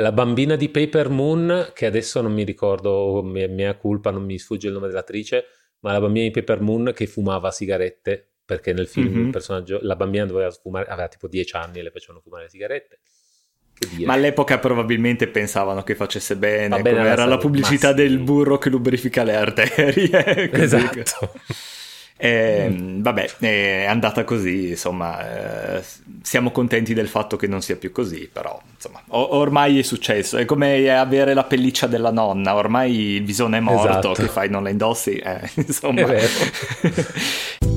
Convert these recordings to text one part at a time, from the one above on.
la bambina di Paper Moon, che adesso non mi ricordo, mia, mia colpa, non mi sfugge il nome dell'attrice, ma la bambina di Paper Moon che fumava sigarette, perché nel film mm-hmm. il personaggio, la bambina doveva fumare, aveva tipo 10 anni e le facevano fumare le sigarette. Ma all'epoca probabilmente pensavano che facesse bene, bene era la pubblicità del burro che lubrifica le arterie. esatto. E, mm. Vabbè, è andata così, insomma, eh, siamo contenti del fatto che non sia più così, però insomma, o- ormai è successo, è come avere la pelliccia della nonna, ormai il visone è morto, esatto. che fai, non la indossi, eh, insomma. È.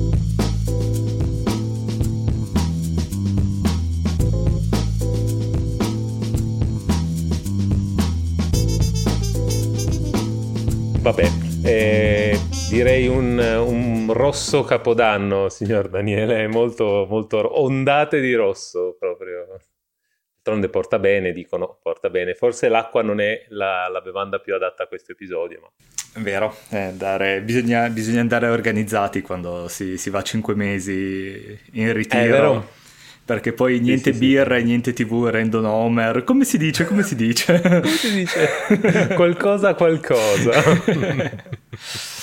Vabbè, eh, direi un, un, rosso capodanno, signor Daniele, molto, molto ondate di rosso proprio. D'altronde porta bene, dicono, porta bene. Forse l'acqua non è la, la bevanda più adatta a questo episodio, ma... È vero, è andare, bisogna, bisogna, andare organizzati quando si, si va cinque mesi in ritiro. Perché poi niente sì, sì, birra sì. e niente tv rendono Homer. Come si dice? Come si dice? Come si dice? qualcosa qualcosa.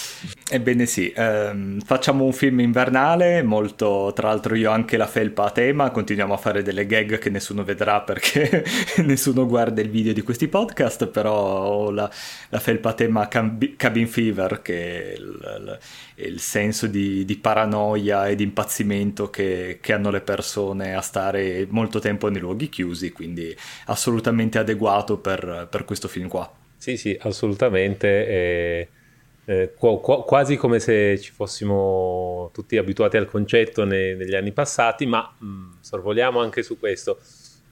Ebbene sì, ehm, facciamo un film invernale, molto, tra l'altro io anche la felpa a tema, continuiamo a fare delle gag che nessuno vedrà perché nessuno guarda il video di questi podcast, però ho la, la felpa a tema Cabin Fever, che è il, il senso di, di, paranoia e di impazzimento che, che, hanno le persone a stare molto tempo nei luoghi chiusi, quindi assolutamente adeguato per, per questo film qua. Sì, sì, assolutamente. E eh, qu- qu- quasi come se ci fossimo tutti abituati al concetto ne- negli anni passati, ma mh, mm, sorvoliamo anche su questo.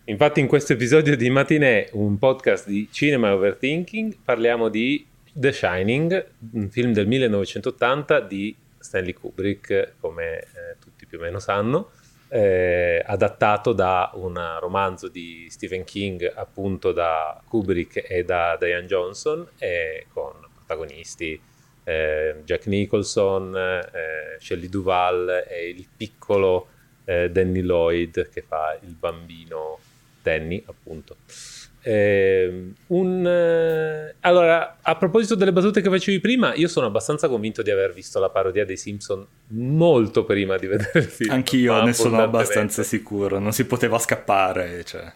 Infatti in questo episodio di Matinè, un podcast di cinema overthinking, parliamo di The Shining, un film del 1980 di Stanley Kubrick, come eh, tutti più o meno sanno, eh, adattato da un romanzo di Stephen King, appunto da Kubrick e da Diane Johnson, e con protagonisti eh, Jack Nicholson, eh, Shelley Duval e il piccolo eh, Danny Lloyd che fa il bambino Danny, appunto. Eh, un, eh, allora, a proposito delle battute che facevi prima, io sono abbastanza convinto di aver visto la parodia dei Simpson molto prima di vedere il film. Anch'io ne sono abbastanza sicuro, non si poteva scappare. Cioè.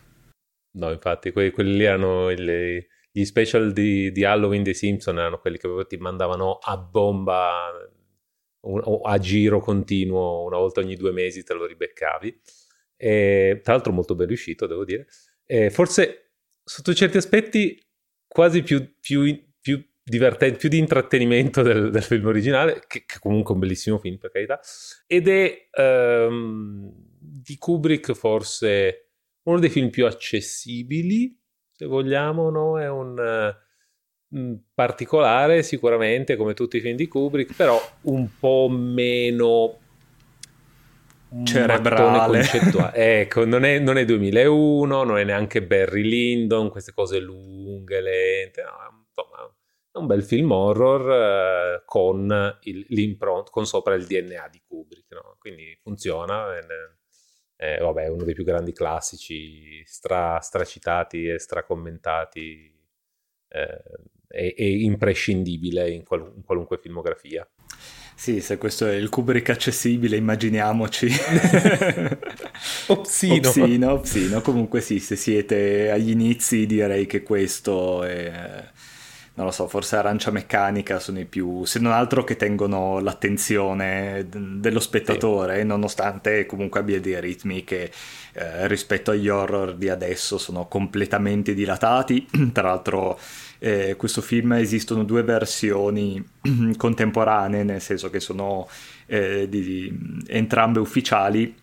No, infatti, quelli, quelli erano i, gli special di, di, Halloween dei Simpson erano quelli che ti mandavano a bomba o a giro continuo una volta ogni due mesi te lo ribeccavi. E, tra l'altro molto ben riuscito devo dire. E forse sotto certi aspetti quasi più, più, più divertente, più di intrattenimento del, del film originale, che, che, comunque è un bellissimo film per carità, ed è um, di Kubrick forse uno dei film più accessibili se vogliamo, no? È un uh, particolare sicuramente come tutti i film di Kubrick, però un po' meno cerebrale. ecco, non è, non è, 2001, non è neanche Barry Lyndon, queste cose lunghe, lente, no, insomma, è un bel film horror uh, con, il, l'impronta, con sopra il DNA di Kubrick, no? quindi funziona. E, eh, vabbè, uno dei più grandi classici, stra, stracitati e stracommentati eh, e, e, imprescindibile in, qual, in, qualunque filmografia. Sì, se questo è il Kubrick accessibile, immaginiamoci. opsino. opsino. Opsino, comunque sì, se siete agli inizi direi che questo è non lo so, forse arancia meccanica sono i più, se non altro che tengono l'attenzione dello spettatore, sì. nonostante comunque abbia dei ritmi che eh, rispetto agli horror di adesso sono completamente dilatati. Tra l'altro eh, questo film esistono due versioni contemporanee, nel senso che sono eh, di, di, entrambe ufficiali.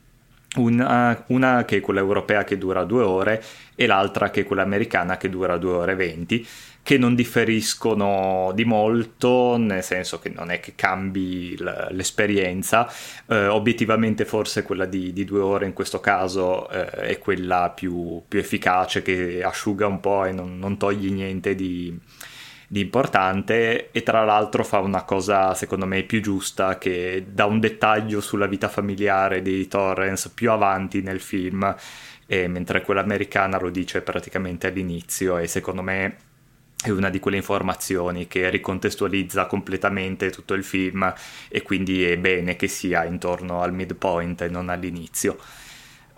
Una, una, che è quella europea che dura due ore e l'altra che è quella americana che dura due ore e venti che non differiscono di molto, nel senso che non è che cambi l'esperienza, eh, obiettivamente forse quella di, di, due ore in questo caso eh, è quella più, più, efficace che asciuga un po' e non, non toglie niente di, di importante e tra l'altro fa una cosa secondo me più giusta che dà un dettaglio sulla vita familiare di Torrens più avanti nel film e mentre quella americana lo dice praticamente all'inizio e secondo me è una di quelle informazioni che ricontestualizza completamente tutto il film e quindi è bene che sia intorno al midpoint e non all'inizio.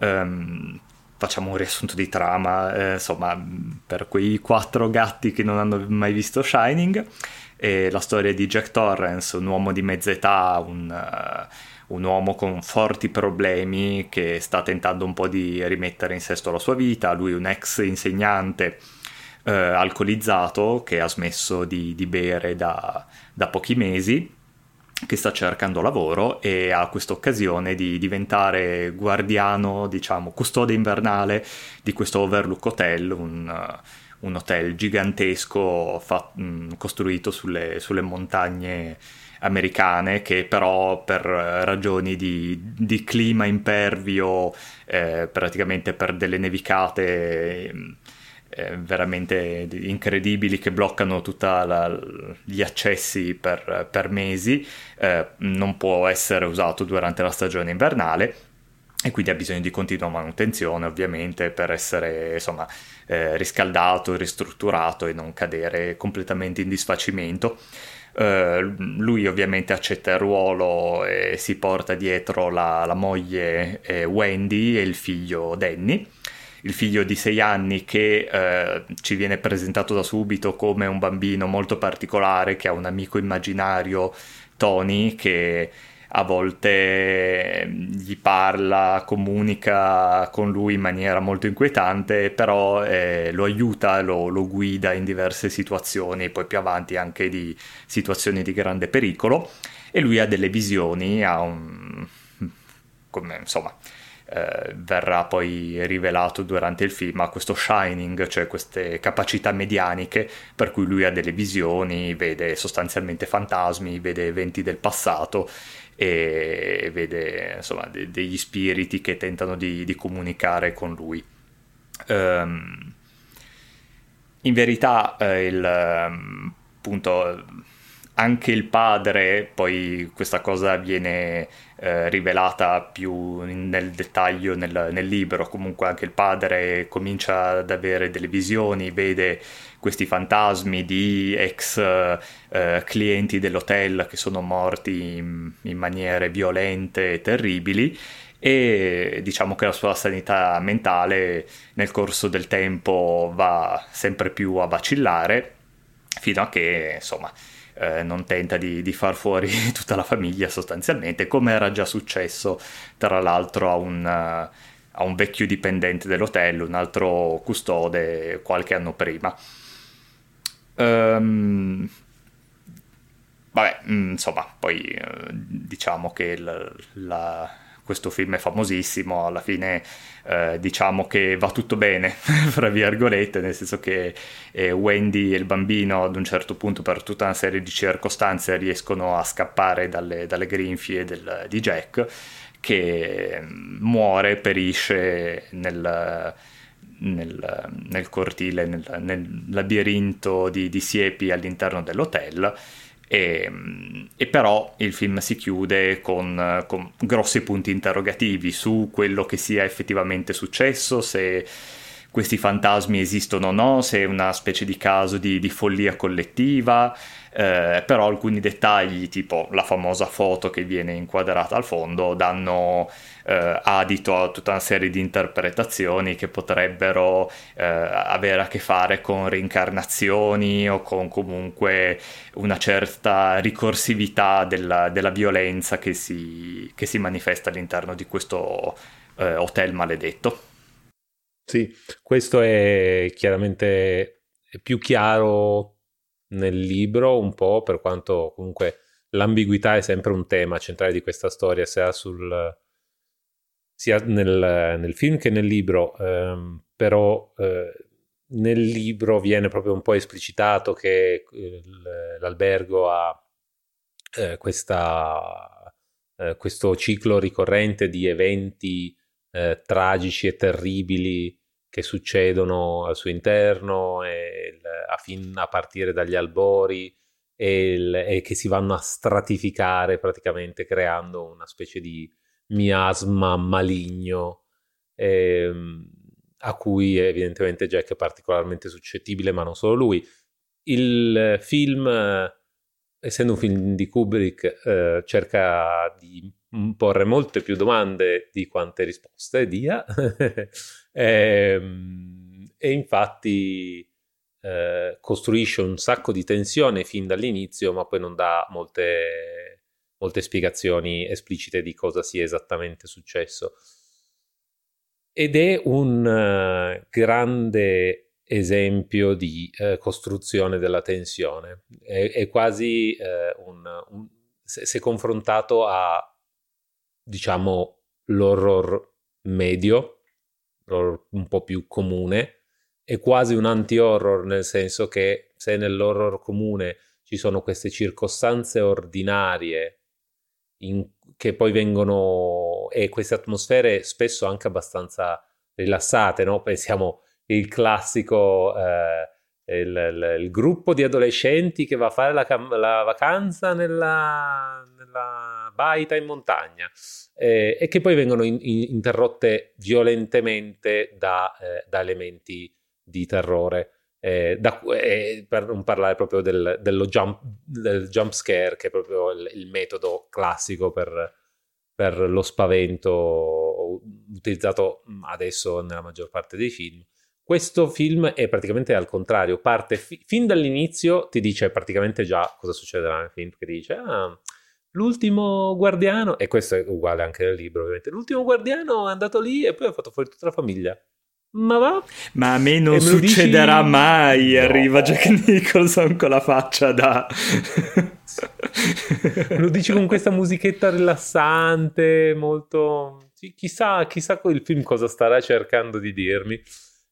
Um, facciamo un riassunto di trama, eh, insomma, per quei quattro gatti che non hanno mai visto Shining, è la storia di Jack Torrance, un uomo di mezza età, un, uh, un, uomo con forti problemi che sta tentando un po' di rimettere in sesto la sua vita, lui un ex insegnante uh, alcolizzato che ha smesso di, di bere da, da pochi mesi che sta cercando lavoro e ha questa occasione di diventare guardiano, diciamo, custode invernale di questo Overlook Hotel, un, uh, un hotel gigantesco fa- mm, costruito sulle, sulle, montagne americane che però per ragioni di, di clima impervio, eh, praticamente per delle nevicate... Eh, eh, veramente incredibili che bloccano tutti gli accessi per, per mesi, eh, non può essere usato durante la stagione invernale e quindi ha bisogno di continua manutenzione ovviamente per essere insomma eh, riscaldato, ristrutturato e non cadere completamente in disfacimento. Uh, lui ovviamente accetta il ruolo e si porta dietro la, la moglie eh, Wendy e il figlio Danny il figlio di sei anni che eh, ci viene presentato da subito come un bambino molto particolare che ha un amico immaginario, Tony, che a volte gli parla, comunica con lui in maniera molto inquietante, però eh, lo aiuta, lo, lo, guida in diverse situazioni, poi più avanti anche di situazioni di grande pericolo, e lui ha delle visioni, ha un... come insomma eh, verrà poi rivelato durante il film, ha questo shining, cioè queste capacità medianiche per cui lui ha delle visioni, vede sostanzialmente fantasmi, vede eventi del passato e vede insomma de- degli spiriti che tentano di, di comunicare con lui. Um, in verità eh, il um, appunto anche il padre, poi questa cosa viene eh, rivelata più nel dettaglio nel, nel, libro, comunque anche il padre comincia ad avere delle visioni, vede questi fantasmi di ex eh, clienti dell'hotel che sono morti in, in maniere violente e terribili. E diciamo che la sua sanità mentale nel corso del tempo va sempre più a vacillare fino a che insomma eh, non tenta di, di, far fuori tutta la famiglia sostanzialmente, come era già successo tra l'altro a un, a un vecchio dipendente dell'hotel, un altro custode qualche anno prima. Um, vabbè, mm, insomma, poi eh, diciamo che la, la questo film è famosissimo, alla fine eh, diciamo che va tutto bene, fra virgolette, nel senso che eh, Wendy e il bambino ad un certo punto per tutta una serie di circostanze riescono a scappare dalle, dalle grinfie del, di Jack che mm, muore, perisce nel, nel, nel cortile, nel, nel labirinto di, di siepi all'interno dell'hotel e, e, però il film si chiude con, con, grossi punti interrogativi su quello che sia effettivamente successo, se questi fantasmi esistono o no, se è una specie di caso di, di follia collettiva, eh, però alcuni dettagli, tipo la famosa foto che viene inquadrata al fondo, danno eh, adito a tutta una serie di interpretazioni che potrebbero eh, avere a che fare con reincarnazioni o con comunque una certa ricorsività della, della violenza che si, che si, manifesta all'interno di questo eh, hotel maledetto. Sì, questo è chiaramente più chiaro nel libro un po', per quanto comunque l'ambiguità è sempre un tema centrale di questa storia, sia, sul, sia nel, nel, film che nel libro, ehm, però eh, nel libro viene proprio un po' esplicitato che eh, l'albergo ha eh, questa, eh, questo ciclo ricorrente di eventi eh, tragici e terribili che succedono al suo interno il, a, fin, a, partire dagli albori e, il, e, che si vanno a stratificare praticamente creando una specie di miasma maligno. Ehm, a cui evidentemente Jack è particolarmente suscettibile, ma non solo lui. Il film, essendo un film di Kubrick, eh, cerca di porre molte più domande di quante risposte dia e, ehm, e, infatti eh, costruisce un sacco di tensione fin dall'inizio, ma poi non dà molte, molte spiegazioni esplicite di cosa sia esattamente successo. Ed è un uh, grande esempio di uh, costruzione della tensione. È, è quasi uh, un, un se, se, confrontato a, diciamo, l'horror medio, l'horror un po' più comune, è quasi un anti-horror, nel senso che se nell'horror comune ci sono queste circostanze ordinarie in, che poi vengono e queste atmosfere spesso anche abbastanza rilassate, no? Pensiamo il classico eh, il, il, il, gruppo di adolescenti che va a fare la, la vacanza nella, nella, baita in montagna eh, e che poi vengono in, in, interrotte violentemente da, eh, da elementi di terrore. Eh, da, eh, per non parlare proprio del, dello jump, del jump scare, che è proprio il, il metodo classico per, per, lo spavento utilizzato adesso nella maggior parte dei film. Questo film è praticamente al contrario, parte fi- fin dall'inizio, ti dice praticamente già cosa succederà nel film, che dice ah, l'ultimo guardiano, e questo è uguale anche nel libro ovviamente, l'ultimo guardiano è andato lì e poi ha fatto fuori tutta la famiglia. Ma va. Ma a me non succederà dici... mai. No. Arriva Jack Nicholson con la faccia da. Lo dici con questa musichetta rilassante, molto. Chissà, chissà il film cosa starà cercando di dirmi.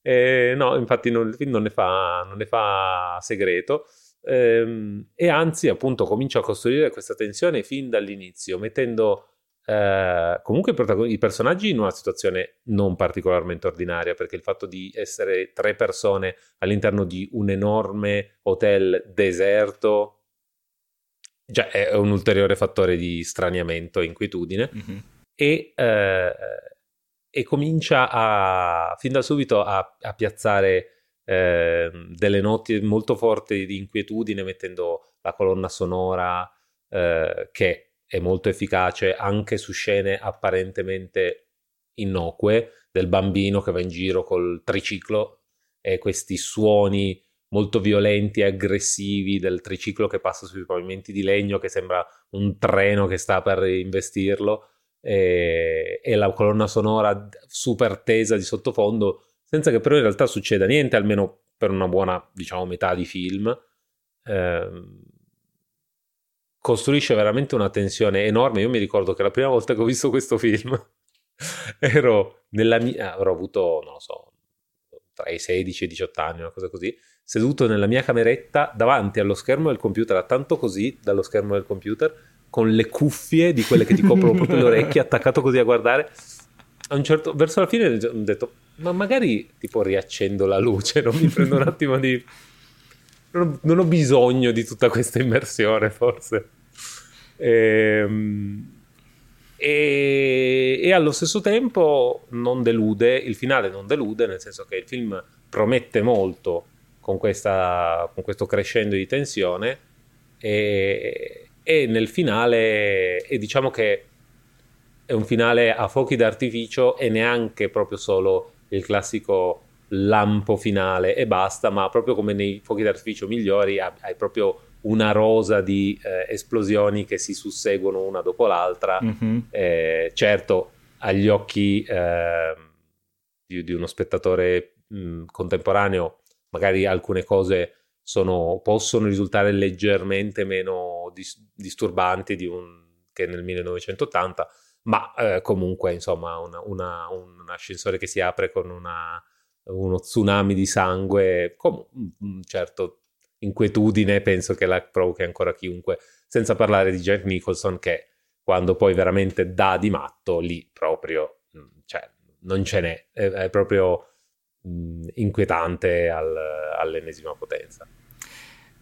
Eh, no, infatti non, il film non ne fa, non ne fa segreto. Eh, e anzi, appunto, comincia a costruire questa tensione fin dall'inizio, mettendo eh, comunque i personaggi in una situazione non particolarmente ordinaria, perché il fatto di essere tre persone all'interno di un enorme hotel deserto già è un ulteriore fattore di straniamento e inquietudine. Mm-hmm. E, eh, e, comincia a, fin da subito a, a piazzare eh, delle note molto forti di inquietudine, mettendo la colonna sonora eh, che è molto efficace anche su scene apparentemente innocue del bambino che va in giro col triciclo e questi suoni molto violenti e aggressivi del triciclo che passa sui pavimenti di legno che sembra un treno che sta per investirlo e, e la colonna sonora super tesa di sottofondo senza che però in realtà succeda niente almeno per una buona diciamo metà di film eh, costruisce veramente una tensione enorme. Io mi ricordo che la prima volta che ho visto questo film ero nella mia... avrò avuto, non lo so, tra i 16 e i 18 anni, una cosa così, seduto nella mia cameretta davanti allo schermo del computer, tanto così dallo schermo del computer, con le cuffie di quelle che ti coprono proprio le orecchie, attaccato così a guardare. A un certo, verso la fine ho detto, ma magari tipo riaccendo la luce, non mi prendo un attimo di non ho, non ho bisogno di tutta questa immersione, forse. Ehm, e, e, allo stesso tempo non delude, il finale non delude, nel senso che il film promette molto con, questa, con questo crescendo di tensione e, e nel finale, e diciamo che è un finale a fuochi d'artificio e neanche proprio solo il classico lampo finale e basta, ma proprio come nei fuochi d'artificio migliori hai proprio una rosa di eh, esplosioni che si susseguono una dopo l'altra. Mm-hmm. Eh, certo, agli occhi eh, di, di, uno spettatore mh, mm, contemporaneo, magari alcune cose sono, possono risultare leggermente meno dis- disturbanti di un, che nel 1980, ma eh, comunque, insomma, una, una, un ascensore che si apre con una uno tsunami di sangue, con un certo inquietudine penso che la provochi ancora chiunque, senza parlare di Jack Nicholson che quando poi veramente dà di matto, lì proprio, mm, cioè, non ce n'è, è, è proprio mh, mm, inquietante al, all'ennesima potenza.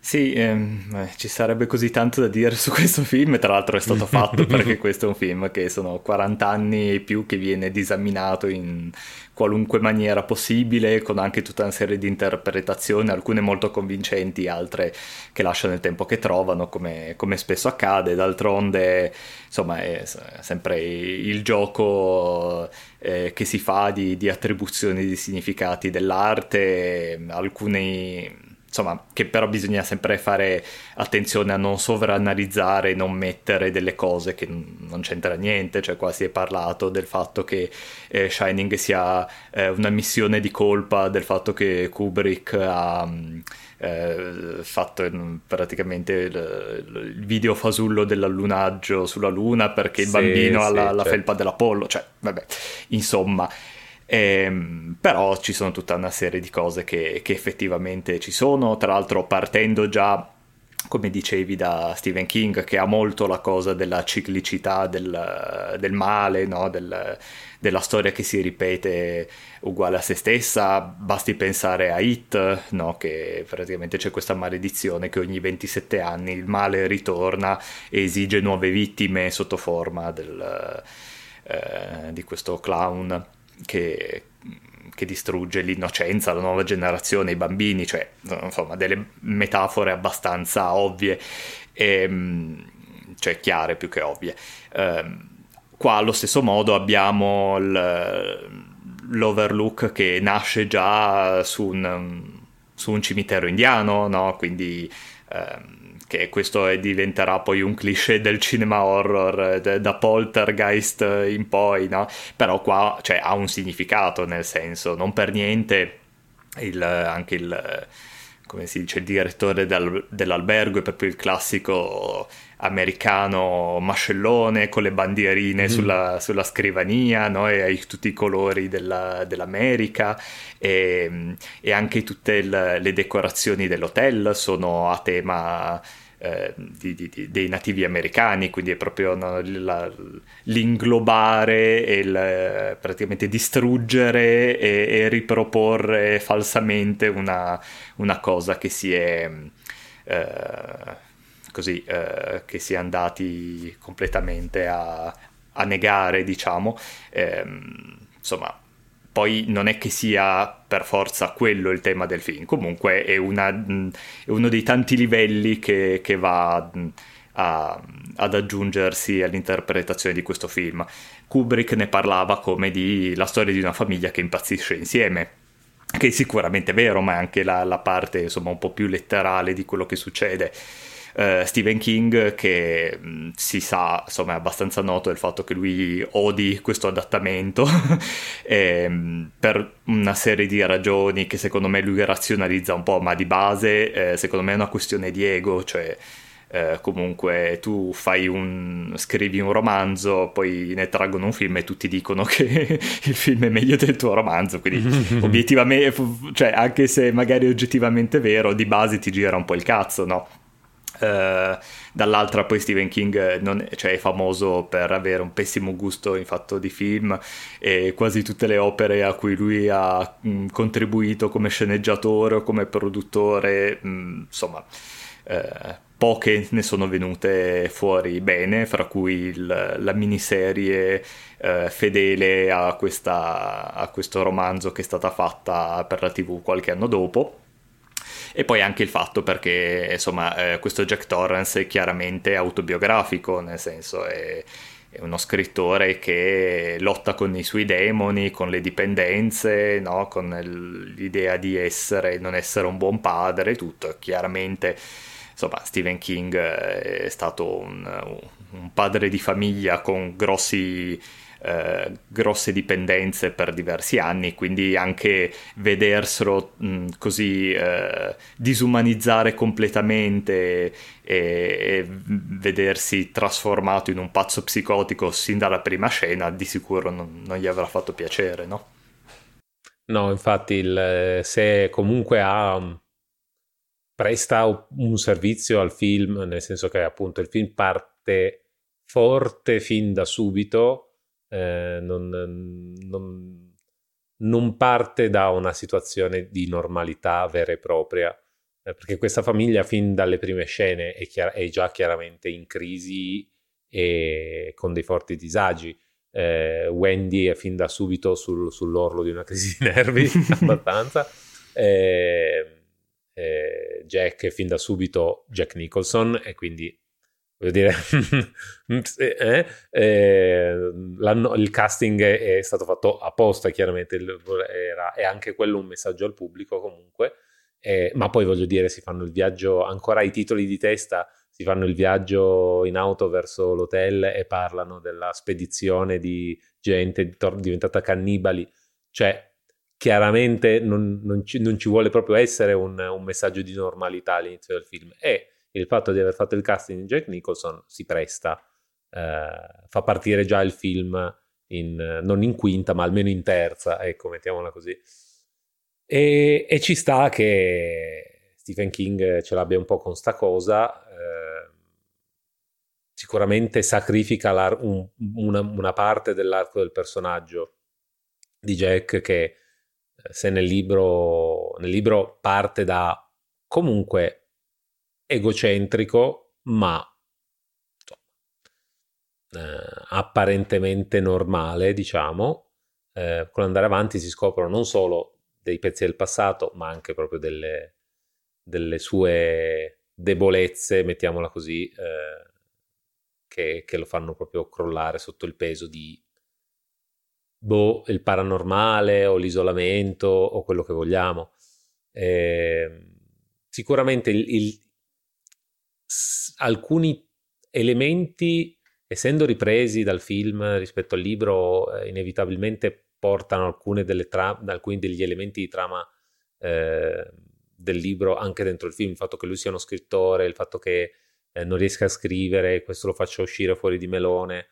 Sì, ehm, eh, ci sarebbe così tanto da dire su questo film, tra l'altro è stato fatto perché questo è un film che sono 40 anni e più che viene disaminato in qualunque maniera possibile, con anche tutta una serie di interpretazioni, alcune molto convincenti, altre che lasciano il tempo che trovano, come, come spesso accade. D'altronde, insomma, è sempre il gioco eh, che si fa di, di attribuzioni di significati dell'arte, alcuni insomma, che però bisogna sempre fare attenzione a non sovranalizzare, non mettere delle cose che non c'entra niente, cioè qua si è parlato del fatto che eh, Shining sia eh, una missione di colpa, del fatto che Kubrick ha... Eh, fatto praticamente il, il, video fasullo dell'allunaggio sulla luna perché il bambino sì, ha la, la certo. felpa dell'Apollo, cioè vabbè, insomma Ehm, però ci sono tutta una serie di cose che, che effettivamente ci sono, tra l'altro partendo già come dicevi da Stephen King, che ha molto la cosa della ciclicità del, del male, no? del, della storia che si ripete uguale a se stessa, basti pensare a Hit, no? che praticamente c'è questa maledizione che ogni 27 anni il male ritorna e esige nuove vittime sotto forma del, eh, di questo clown che, che distrugge l'innocenza, la nuova generazione, i bambini, cioè insomma delle metafore abbastanza ovvie, e, ehm, cioè chiare più che ovvie. Um, qua allo stesso modo abbiamo l'Overlook che nasce già su un, su un cimitero indiano, no? quindi um, che questo è, diventerà poi un cliché del cinema horror de, da Poltergeist in poi, no? Però qua cioè, ha un significato, nel senso, non per niente il, anche il, dice, il direttore del, dell'albergo è proprio il classico americano mascellone con le bandierine mm. sulla, sulla, scrivania no? e hai tutti i colori della, dell'America e, e, anche tutte il, le decorazioni dell'hotel sono a tema eh, di, di, dei nativi americani, quindi è proprio no, la, l'inglobare e il, praticamente distruggere e, e riproporre falsamente una, una, cosa che si è... Eh, così eh, che si è andati completamente a, a negare, diciamo. Eh, insomma, poi non è che sia per forza quello il tema del film, comunque è, una, è uno dei tanti livelli che, che va a, ad aggiungersi all'interpretazione di questo film. Kubrick ne parlava come di la storia di una famiglia che impazzisce insieme che è sicuramente vero, ma è anche la, la parte insomma un po' più letterale di quello che succede. Uh, Stephen King che mh, mm, si sa, insomma è abbastanza noto il fatto che lui odi questo adattamento. E, mh, mm, per una serie di ragioni che secondo me lui razionalizza un po', ma di base eh, secondo me è una questione di ego, cioè eh, comunque tu fai un scrivi un romanzo poi ne traggono un film e tutti dicono che il film è meglio del tuo romanzo quindi obiettivamente cioè anche se magari è oggettivamente vero di base ti gira un po' il cazzo no Uh, dall'altra poi Stephen King non, cioè, è famoso per avere un pessimo gusto in fatto di film e quasi tutte le opere a cui lui ha mh, mm, contribuito come sceneggiatore o come produttore mh, mm, insomma uh, poche ne sono venute fuori bene fra cui il, la miniserie uh, fedele a, questa, a questo romanzo che è stata fatta per la tv qualche anno dopo e poi anche il fatto perché insomma eh, questo Jack Torrance è chiaramente autobiografico, nel senso è, è, uno scrittore che lotta con i suoi demoni, con le dipendenze, no? con l'idea di essere, non essere un buon padre, tutto. Chiaramente insomma Stephen King eh, è stato un, un padre di famiglia con grossi eh, grosse dipendenze per diversi anni, quindi anche vederselo mh, così eh, disumanizzare completamente e, e, vedersi trasformato in un pazzo psicotico sin dalla prima scena, di sicuro non, non gli avrà fatto piacere, no? No, infatti, il, se comunque ha presta un servizio al film, nel senso che appunto il film parte forte fin da subito eh, non, non, non, parte da una situazione di normalità vera e propria, eh, perché questa famiglia fin dalle prime scene è, chiar- è già chiaramente in crisi e con dei forti disagi. Eh, Wendy è fin da subito sul, sull'orlo di una crisi di nervi abbastanza. Eh, eh, Jack è fin da subito Jack Nicholson e quindi voglio dire eh, eh, il casting è, stato fatto apposta chiaramente era, è anche quello un messaggio al pubblico comunque eh, ma poi voglio dire si fanno il viaggio ancora ai titoli di testa si fanno il viaggio in auto verso l'hotel e parlano della spedizione di gente diventata cannibali. Cioè chiaramente non, non, ci, non, ci, vuole proprio essere un, un, messaggio di normalità all'inizio del film. E il fatto di aver fatto il casting di Jack Nicholson si presta, eh, fa partire già il film in, non in quinta ma almeno in terza, ecco mettiamola così. E, e ci sta che Stephen King ce l'abbia un po' con sta cosa, eh, sicuramente sacrifica un, una, una parte dell'arco del personaggio di Jack che se nel libro, nel libro parte da comunque egocentrico, ma eh, apparentemente normale, diciamo, eh, con l'andare avanti si scoprono non solo dei pezzi del passato, ma anche proprio delle, delle sue debolezze, mettiamola così, eh, che, che, lo fanno proprio crollare sotto il peso di boh, il paranormale o l'isolamento o quello che vogliamo. Eh, sicuramente il, il, alcuni elementi, essendo ripresi dal film rispetto al libro, eh, inevitabilmente portano tra- alcuni degli elementi di trama eh, del libro anche dentro il film. Il fatto che lui sia uno scrittore, il fatto che eh, non riesca a scrivere, questo lo faccia uscire fuori di melone.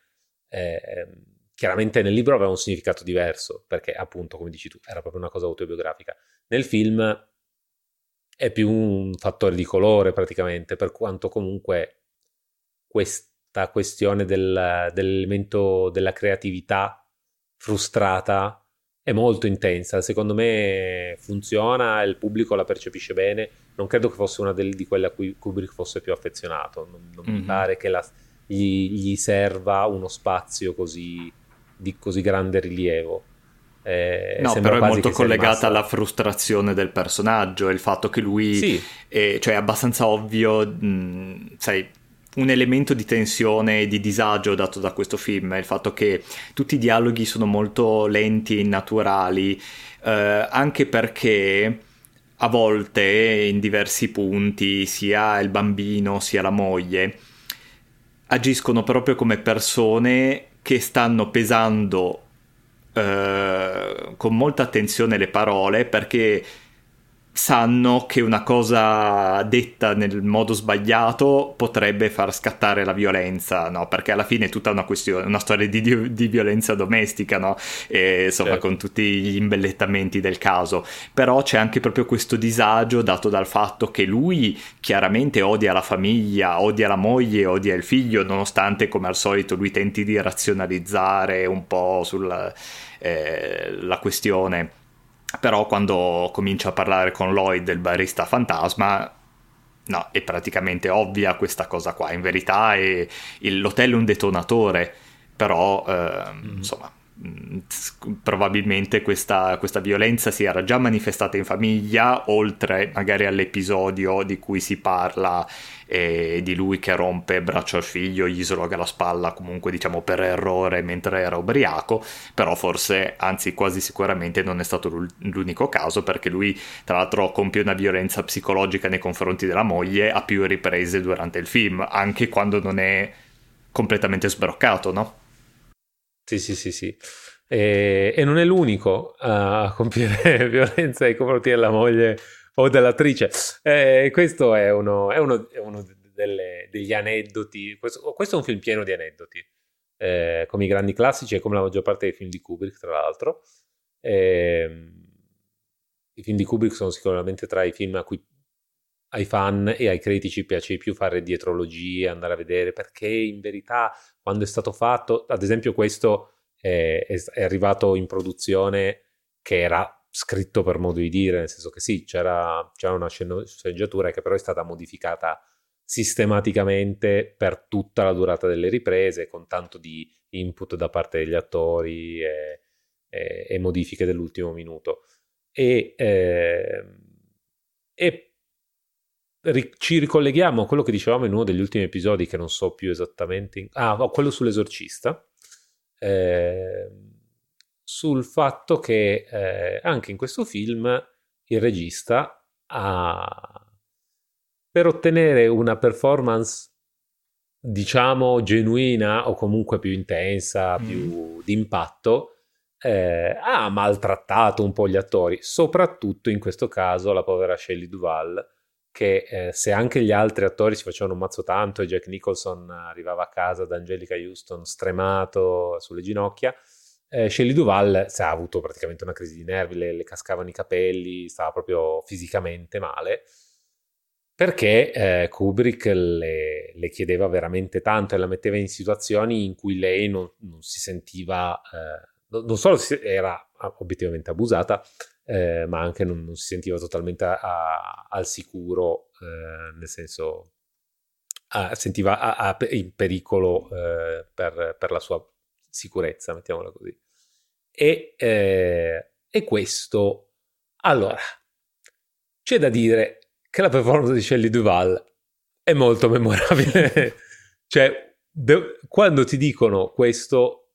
Eh, ehm, chiaramente nel libro aveva un significato diverso, perché appunto, come dici tu, era proprio una cosa autobiografica. Nel film è più un fattore di colore praticamente, per quanto comunque questa questione del, dell'elemento della creatività frustrata è molto intensa. Secondo me funziona, il pubblico la percepisce bene. Non credo che fosse una del, di quelle a cui Kubrick fosse più affezionato. Non, non mm-hmm. mi pare che la, gli, gli serva uno spazio così di così grande rilievo. Eh, no, però è molto collegata alla frustrazione del personaggio, il fatto che lui sì. è, cioè, è abbastanza ovvio, mh, sai, un elemento di tensione e di disagio dato da questo film è il fatto che tutti i dialoghi sono molto lenti e innaturali, eh, anche perché a volte in diversi punti sia il bambino sia la moglie agiscono proprio come persone che stanno pesando eh, con molta attenzione le parole perché sanno che una cosa detta nel modo sbagliato potrebbe far scattare la violenza, no? Perché alla fine è tutta una questione, una storia di, di violenza domestica, no? E, insomma, certo. con tutti gli imbellettamenti del caso. Però c'è anche proprio questo disagio dato dal fatto che lui chiaramente odia la famiglia, odia la moglie, odia il figlio, nonostante come al solito lui tenti di razionalizzare un po' sulla eh, questione però quando comincia a parlare con Lloyd del barista fantasma no, è praticamente ovvia questa cosa qua in verità è, il, l'hotel è un detonatore però eh, mm-hmm. insomma mm, probabilmente questa, questa, violenza si era già manifestata in famiglia oltre magari all'episodio di cui si parla e di lui che rompe braccio al figlio, gli sloga la spalla comunque diciamo per errore mentre era ubriaco, però forse, anzi quasi sicuramente non è stato l'unico caso perché lui tra l'altro compie una violenza psicologica nei confronti della moglie a più riprese durante il film, anche quando non è completamente sbroccato, no? Sì, sì, sì, sì. E, e non è l'unico a compiere violenza nei confronti della moglie o dell'attrice. Eh, questo è uno, è uno, è uno delle, degli aneddoti. Questo, questo, è un film pieno di aneddoti, eh, come i grandi classici e come la maggior parte dei film di Kubrick, tra l'altro. Eh, I film di Kubrick sono sicuramente tra i film a cui ai fan e ai critici piace di più fare dietrologie, andare a vedere perché in verità quando è stato fatto, ad esempio questo è, è arrivato in produzione che era scritto per modo di dire, nel senso che sì, c'era, c'era una sceneggiatura che però è stata modificata sistematicamente per tutta la durata delle riprese, con tanto di input da parte degli attori e, e, e modifiche dell'ultimo minuto. E, eh, e ci ricolleghiamo a quello che dicevamo in uno degli ultimi episodi, che non so più esattamente. In... Ah, no, quello sull'esorcista. Eh, sul fatto che eh, anche in questo film il regista ha per ottenere una performance diciamo genuina o comunque più intensa, mm. più d'impatto, eh, ha maltrattato un po' gli attori, soprattutto in questo caso la povera Shelley Duval, che eh, se anche gli altri attori si facevano un mazzo tanto e Jack Nicholson arrivava a casa da Angelica Houston stremato sulle ginocchia, eh, Shelley Duval ha avuto praticamente una crisi di nervi, le, le cascavano i capelli, stava proprio fisicamente male perché eh, Kubrick le, le, chiedeva veramente tanto e la metteva in situazioni in cui lei non, non si sentiva, eh, non solo era obiettivamente abusata, eh, ma anche non, non, si sentiva totalmente a, a, al sicuro, eh, nel senso a, sentiva in pericolo eh, per, per, la sua sicurezza, mettiamola così. E, eh, e questo, allora, c'è da dire che la performance di Shelley Duval è molto memorabile. cioè, de- quando ti dicono questo,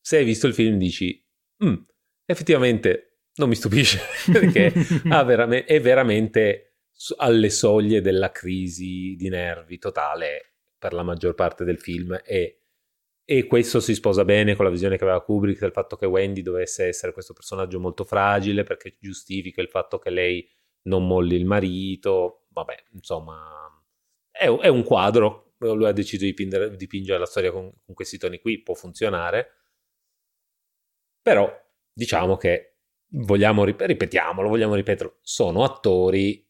se hai visto il film dici, mm, effettivamente non mi stupisce, perché veramente, è veramente alle soglie della crisi di nervi totale per la maggior parte del film e, e questo si sposa bene con la visione che aveva Kubrick del fatto che Wendy dovesse essere questo personaggio molto fragile perché giustifica il fatto che lei non molli il marito, vabbè, insomma, è, è un quadro, lui ha deciso di dipingere, dipingere la storia con, con, questi toni qui, può funzionare, però diciamo che vogliamo, ripetiamolo, vogliamo ripeterlo, sono attori,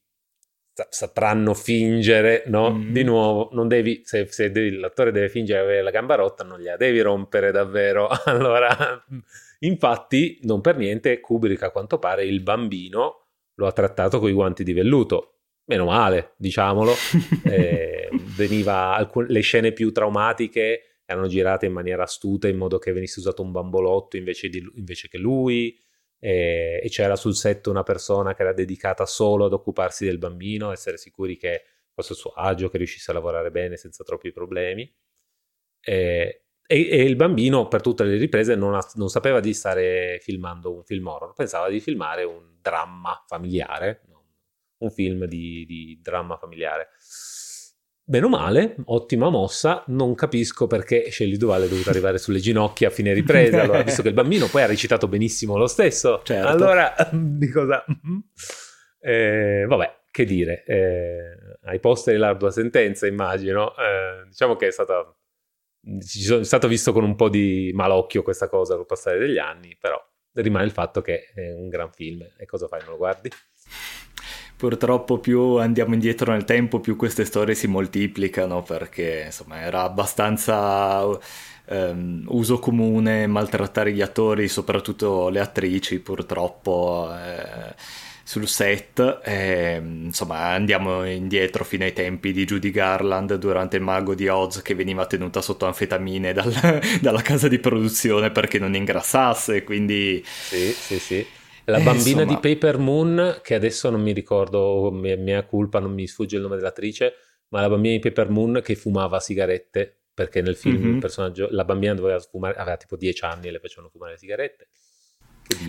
sapranno fingere, no? Mm. Di nuovo, non devi, se, se devi, l'attore deve fingere di avere la gamba rotta, non gliela devi rompere davvero. allora, infatti, non per niente, Kubrick a quanto pare il bambino lo ha trattato con i guanti di velluto. Meno male, diciamolo. eh, veniva, alcun, le scene più traumatiche erano girate in maniera astuta in modo che venisse usato un bambolotto invece, di, invece che lui. Eh, e c'era sul set una persona che era dedicata solo ad occuparsi del bambino, essere sicuri che fosse il suo agio, che riuscisse a lavorare bene senza troppi problemi. Eh, e, e, il bambino per tutte le riprese non, ha, non, sapeva di stare filmando un film horror, pensava di filmare un dramma familiare, un film di, di dramma familiare. Bene o male, ottima mossa, non capisco perché Shelley Duval è dovuta arrivare sulle ginocchia a fine ripresa, allora, visto che il bambino poi ha recitato benissimo lo stesso, certo. allora di cosa... Eh, vabbè, che dire, eh, ai posteri l'ardua sentenza immagino, eh, diciamo che è stata è stato visto con un po' di malocchio questa cosa col passare degli anni, però rimane il fatto che è un gran film e cosa fai, non lo guardi? Purtroppo più andiamo indietro nel tempo, più queste storie si moltiplicano perché insomma era abbastanza um, uso comune maltrattare gli attori, soprattutto le attrici purtroppo. Eh, sul set. E, insomma, andiamo indietro fino ai tempi di Judy Garland durante il Mago di Oz che veniva tenuta sotto anfetamine dal, dalla casa di produzione perché non ingrassasse. Quindi, sì, sì, sì. La eh, bambina insomma... di Paper Moon, che adesso non mi ricordo, mia, mia colpa, non mi sfugge il nome dell'attrice, ma la bambina di Paper Moon che fumava sigarette perché nel film mm-hmm. il personaggio, la bambina doveva fumare, aveva tipo 10 anni e le facevano fumare le sigarette.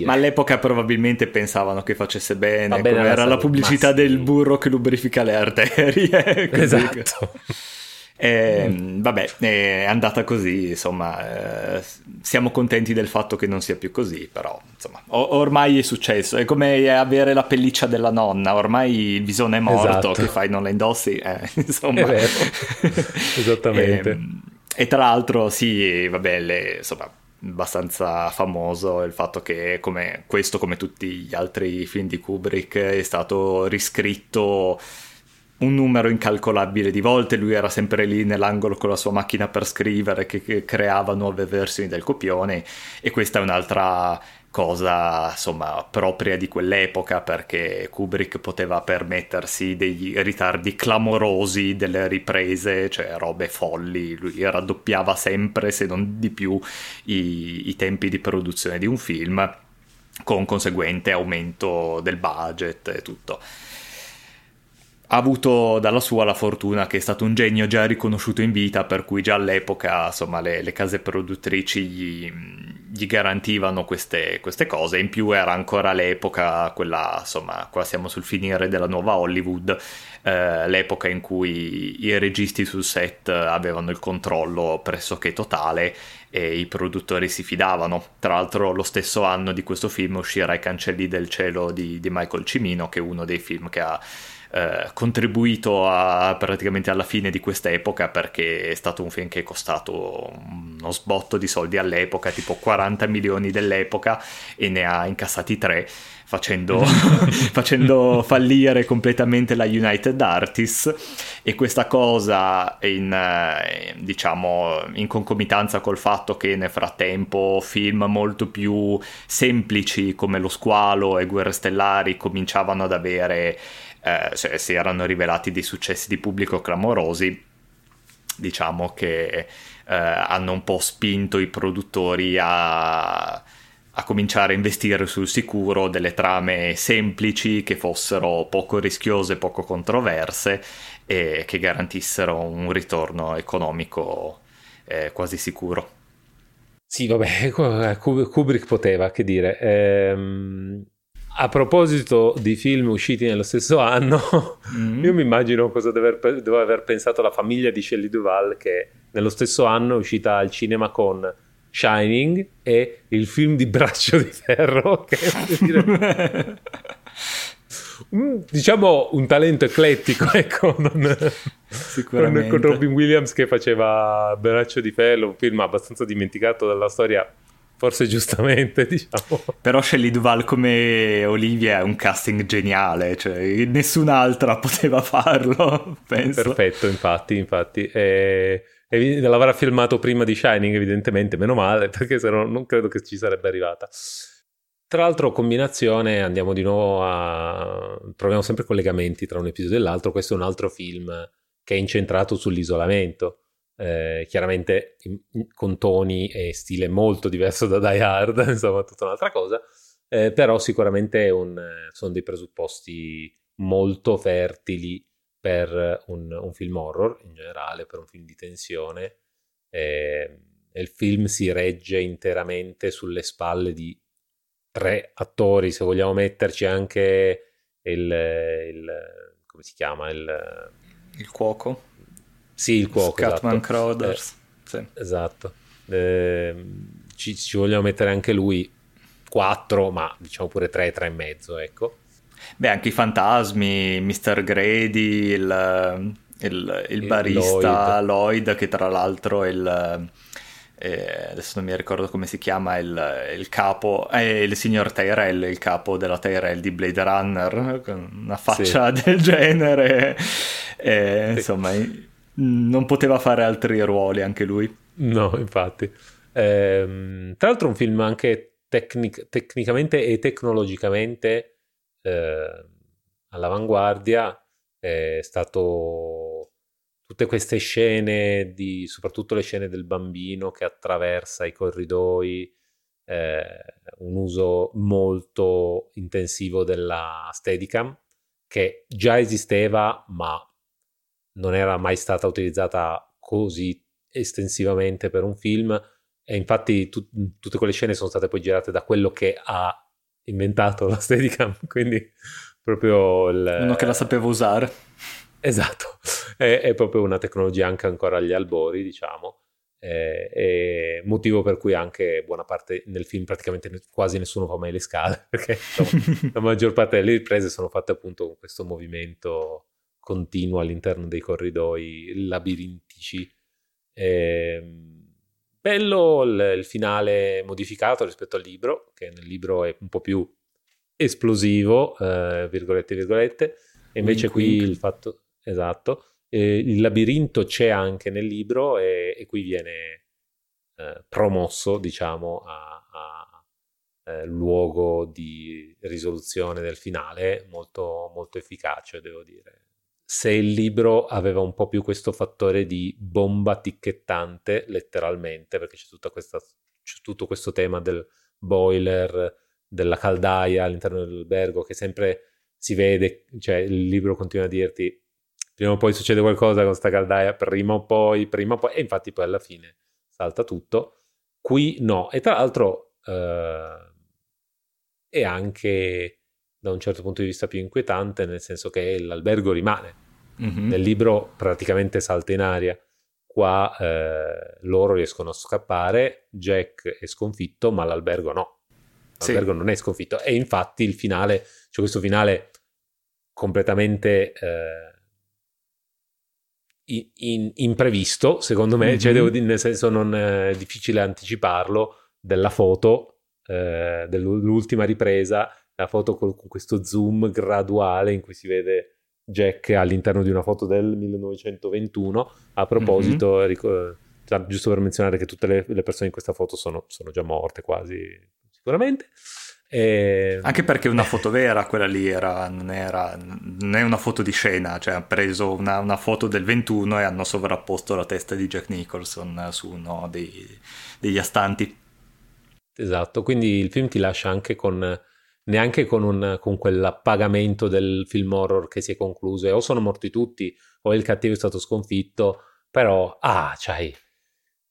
Ma all'epoca probabilmente pensavano che facesse bene, bene era la pubblicità del burro che lubrifica le arterie. esatto. E, mm. Vabbè, è andata così, insomma, eh, siamo contenti del fatto che non sia più così, però insomma, o- ormai è successo, è come avere la pelliccia della nonna, ormai il visone è morto, esatto. che fai, non la indossi, eh, insomma. È vero. Esattamente. E, e, tra l'altro, sì, vabbè, le, insomma, abbastanza famoso il fatto che come questo come tutti gli altri film di Kubrick è stato riscritto un numero incalcolabile di volte, lui era sempre lì nell'angolo con la sua macchina per scrivere che, che creava nuove versioni del copione. E questa è un'altra cosa insomma propria di quell'epoca perché Kubrick poteva permettersi dei ritardi clamorosi delle riprese, cioè robe folli, lui raddoppiava sempre se non di più i, i tempi di produzione di un film con conseguente aumento del budget e tutto ha avuto dalla sua la fortuna che è stato un genio già riconosciuto in vita, per cui già all'epoca insomma, le, le case produttrici gli, gli garantivano queste, queste, cose. In più era ancora l'epoca, quella insomma, qua siamo sul finire della nuova Hollywood, eh, l'epoca in cui i registi sul set avevano il controllo pressoché totale e i produttori si fidavano. Tra l'altro lo stesso anno di questo film uscirà I Cancelli del Cielo di, di Michael Cimino, che è uno dei film che ha eh, contribuito a, praticamente alla fine di questa epoca perché è stato un film che è costato uno sbotto di soldi all'epoca, tipo 40 milioni dell'epoca e ne ha incassati 3 facendo, facendo fallire completamente la United Artists. E questa cosa in, eh, diciamo, in concomitanza col fatto che nel frattempo film molto più semplici come Lo Squalo e Guerre Stellari cominciavano ad avere eh, cioè, si erano rivelati dei successi di pubblico clamorosi, diciamo che eh, hanno un po' spinto i produttori a, a cominciare a investire sul sicuro delle trame semplici che fossero poco rischiose, poco controverse e che garantissero un ritorno economico eh, quasi sicuro. Sì, vabbè, Kubrick poteva, che dire. Ehm, a proposito di film usciti nello stesso anno, mm-hmm. io mi immagino cosa deve aver, deve aver, pensato la famiglia di Shelley Duval che nello stesso anno è uscita al cinema con Shining e il film di Braccio di Ferro, che dire, diciamo un talento eclettico, ecco, non, con, con Robin Williams che faceva Braccio di Ferro, un film abbastanza dimenticato dalla storia forse giustamente, diciamo. Però Shelley Duval come Olivia è un casting geniale, cioè nessun'altra poteva farlo, penso. Perfetto, infatti, infatti. E, e l'avrà filmato prima di Shining, evidentemente, meno male, perché se no non credo che ci sarebbe arrivata. Tra l'altro, combinazione, andiamo di nuovo a... troviamo sempre collegamenti tra un episodio e l'altro. Questo è un altro film che è incentrato sull'isolamento eh, chiaramente con toni e stile molto diverso da Die Hard, insomma tutta un'altra cosa, eh, però sicuramente un, sono dei presupposti molto fertili per un, un, film horror in generale, per un film di tensione. Eh, il film si regge interamente sulle spalle di tre attori, se vogliamo metterci anche il, il come si chiama il, il cuoco sì, il cuoco. Scatman esatto. Crowders. Eh, sì. Esatto. Eh, ci, ci, vogliamo mettere anche lui 4, ma diciamo pure 3, 3 e mezzo, ecco. Beh, anche i fantasmi, Mr. Grady, il, il, il barista Lloyd. Lloyd. che tra l'altro è il... Eh, adesso non mi ricordo come si chiama il, il capo, è eh, il signor Tyrell, il capo della Tyrell di Blade Runner, con una faccia sì. del genere. Eh, sì. Insomma, non poteva fare altri ruoli anche lui. No, infatti. Ehm, tra l'altro un film anche tecnic- tecnicamente e tecnologicamente eh, all'avanguardia, è stato tutte queste scene, di, soprattutto le scene del bambino che attraversa i corridoi, eh, un uso molto intensivo della Steadicam che già esisteva ma non era mai stata utilizzata così estensivamente per un film e infatti tu, tutte quelle scene sono state poi girate da quello che ha inventato la Steadicam, quindi proprio il... uno che la sapeva usare. Esatto, è, è proprio una tecnologia anche ancora agli albori, diciamo. E, e motivo per cui anche buona parte nel film praticamente quasi nessuno fa mai le scale perché insomma, la maggior parte delle riprese sono fatte appunto con questo movimento continuo all'interno dei corridoi labirintici. Eh, bello il, il, finale modificato rispetto al libro, che nel libro è un po' più esplosivo, eh, virgolette, virgolette, e invece wink, qui wink. il fatto, esatto, eh, il labirinto c'è anche nel libro e, e qui viene eh, promosso, diciamo, a, a, eh, luogo di risoluzione del finale molto, molto efficace, devo dire. Se il libro aveva un po' più questo fattore di bomba ticchettante, letteralmente, perché c'è, questa, c'è tutto questo tema del boiler, della caldaia all'interno dell'albergo, che sempre si vede, cioè il libro continua a dirti prima o poi succede qualcosa con questa caldaia, prima o poi, prima o poi, e infatti poi alla fine salta tutto. Qui no, e tra l'altro eh, è anche da un certo punto di vista più inquietante, nel senso che l'albergo rimane. Mm-hmm. Nel libro praticamente salta in aria. Qua eh, loro riescono a scappare, Jack è sconfitto, ma l'albergo no. L'albergo sì. non è sconfitto. E infatti il finale, c'è questo finale completamente eh, in, imprevisto, secondo me, mm-hmm. cioè, devo, nel senso non è difficile anticiparlo, della foto, eh, dell'ultima ripresa, la foto con, con, questo zoom graduale in cui si vede Jack all'interno di una foto del 1921. A proposito, mm-hmm. ric- giusto per menzionare che tutte le, le persone in questa foto sono, sono già morte quasi, sicuramente. E... Anche perché una foto vera quella lì era, non, era, non è una foto di scena, cioè hanno preso una, una, foto del 21 e hanno sovrapposto la testa di Jack Nicholson su uno dei, degli astanti. Esatto, quindi il film ti lascia anche con neanche con, un, con quell'appagamento del film horror che si è concluso e o sono morti tutti o il cattivo è stato sconfitto, però ah, c'hai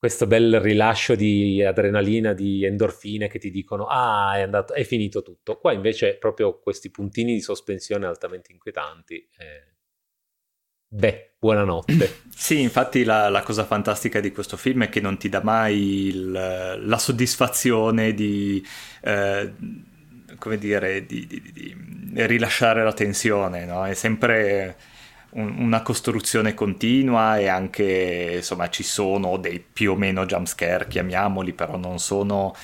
questo bel rilascio di adrenalina, di endorfine che ti dicono ah è, andato, è finito tutto. Qua invece proprio questi puntini di sospensione altamente inquietanti. Eh... Beh, buonanotte. Sì, infatti la, la, cosa fantastica di questo film è che non ti dà mai il, la soddisfazione di... Eh, come dire, di, di, di, rilasciare la tensione, no? È sempre un, una costruzione continua e anche insomma ci sono dei più o meno jumpscare chiamiamoli però non sono